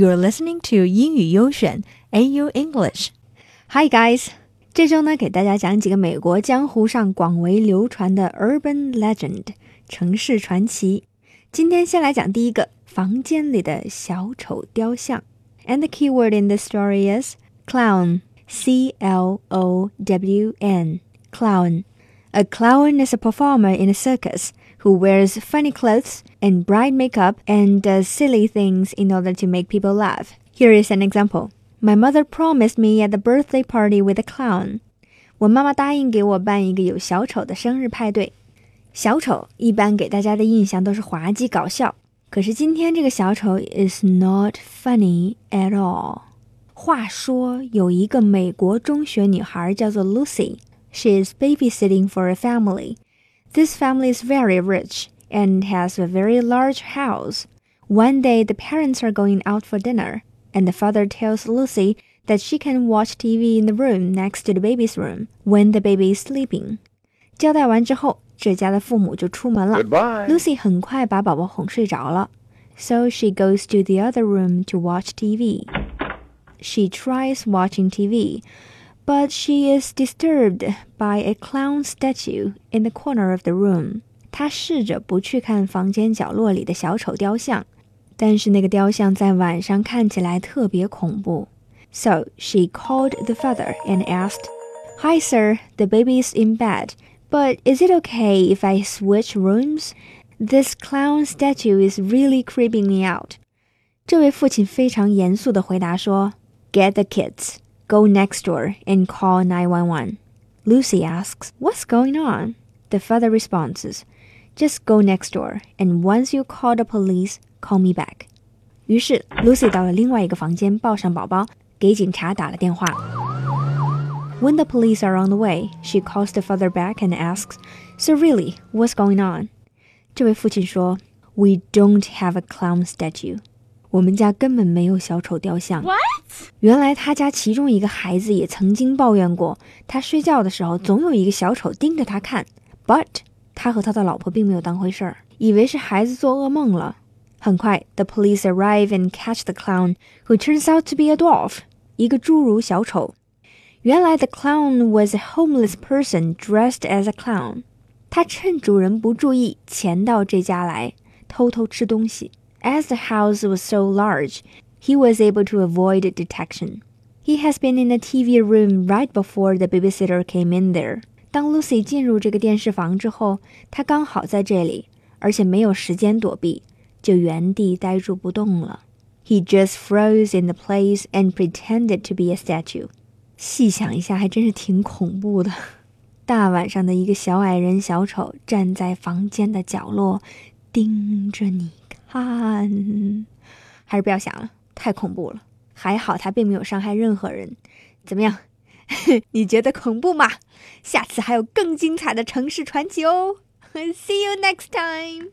You're listening to 英语优选 AU English. Hi guys，这周呢给大家讲几个美国江湖上广为流传的 urban legend 城市传奇。今天先来讲第一个，房间里的小丑雕像。And the key word in this story is clown. C L O W N. Clown. A clown is a performer in a circus who wears funny clothes and bright makeup and does silly things in order to make people laugh. Here is an example. My mother promised me at the birthday party with a clown. 我妈妈答应给我办一个有小丑的生日派对。小丑一般给大家的印象都是滑稽搞笑，可是今天这个小丑 is not funny at all。话说有一个美国中学女孩叫做 Lucy。She is babysitting for a family. This family is very rich and has a very large house. One day, the parents are going out for dinner, and the father tells Lucy that she can watch TV in the room next to the baby's room when the baby is sleeping. 交代完之后，这家的父母就出门了。Goodbye. Lucy 很快把宝宝哄睡着了，so she goes to the other room to watch TV. She tries watching TV, but she is disturbed by a clown statue in the corner of the room. 她试着不去看房间角落里的小丑雕像，但是那个雕像在晚上看起来特别恐怖。So she called the father and asked, "Hi, sir. The baby is in bed, but is it okay if I switch rooms? This clown statue is really creeping me out." 这位父亲非常严肃地回答说：“Get the kids." Go next door and call 911. Lucy asks, What's going on? The father responds, Just go next door, and once you call the police, call me back. 于是，Lucy 到了另外一个房间，抱上宝宝，给警察打了电话。When the police are on the way, she calls the father back and asks, So really, what's going on? 这位父亲说，We don't have a clown statue. 我们家根本没有小丑雕像。What? 原来他家其中一个孩子也曾经抱怨过，他睡觉的时候总有一个小丑盯着他看。But 他和他的老婆并没有当回事儿，以为是孩子做噩梦了。很快，the police arrive and catch the clown, who turns out to be a dwarf，一个侏儒小丑。原来 the clown was a homeless person dressed as a clown。他趁主人不注意，潜到这家来，偷偷吃东西。As the house was so large, he was able to avoid detection. He has been in the TV room right before the babysitter came in there. 当 Lucy 进入这个电视房之后，他刚好在这里，而且没有时间躲避，就原地呆住不动了。He just froze in the place and pretended to be a statue. 细想一下，还真是挺恐怖的。大晚上的一个小矮人小丑站在房间的角落，盯着你 哈，还是不要想了，太恐怖了。还好他并没有伤害任何人。怎么样？你觉得恐怖吗？下次还有更精彩的城市传奇哦。See you next time.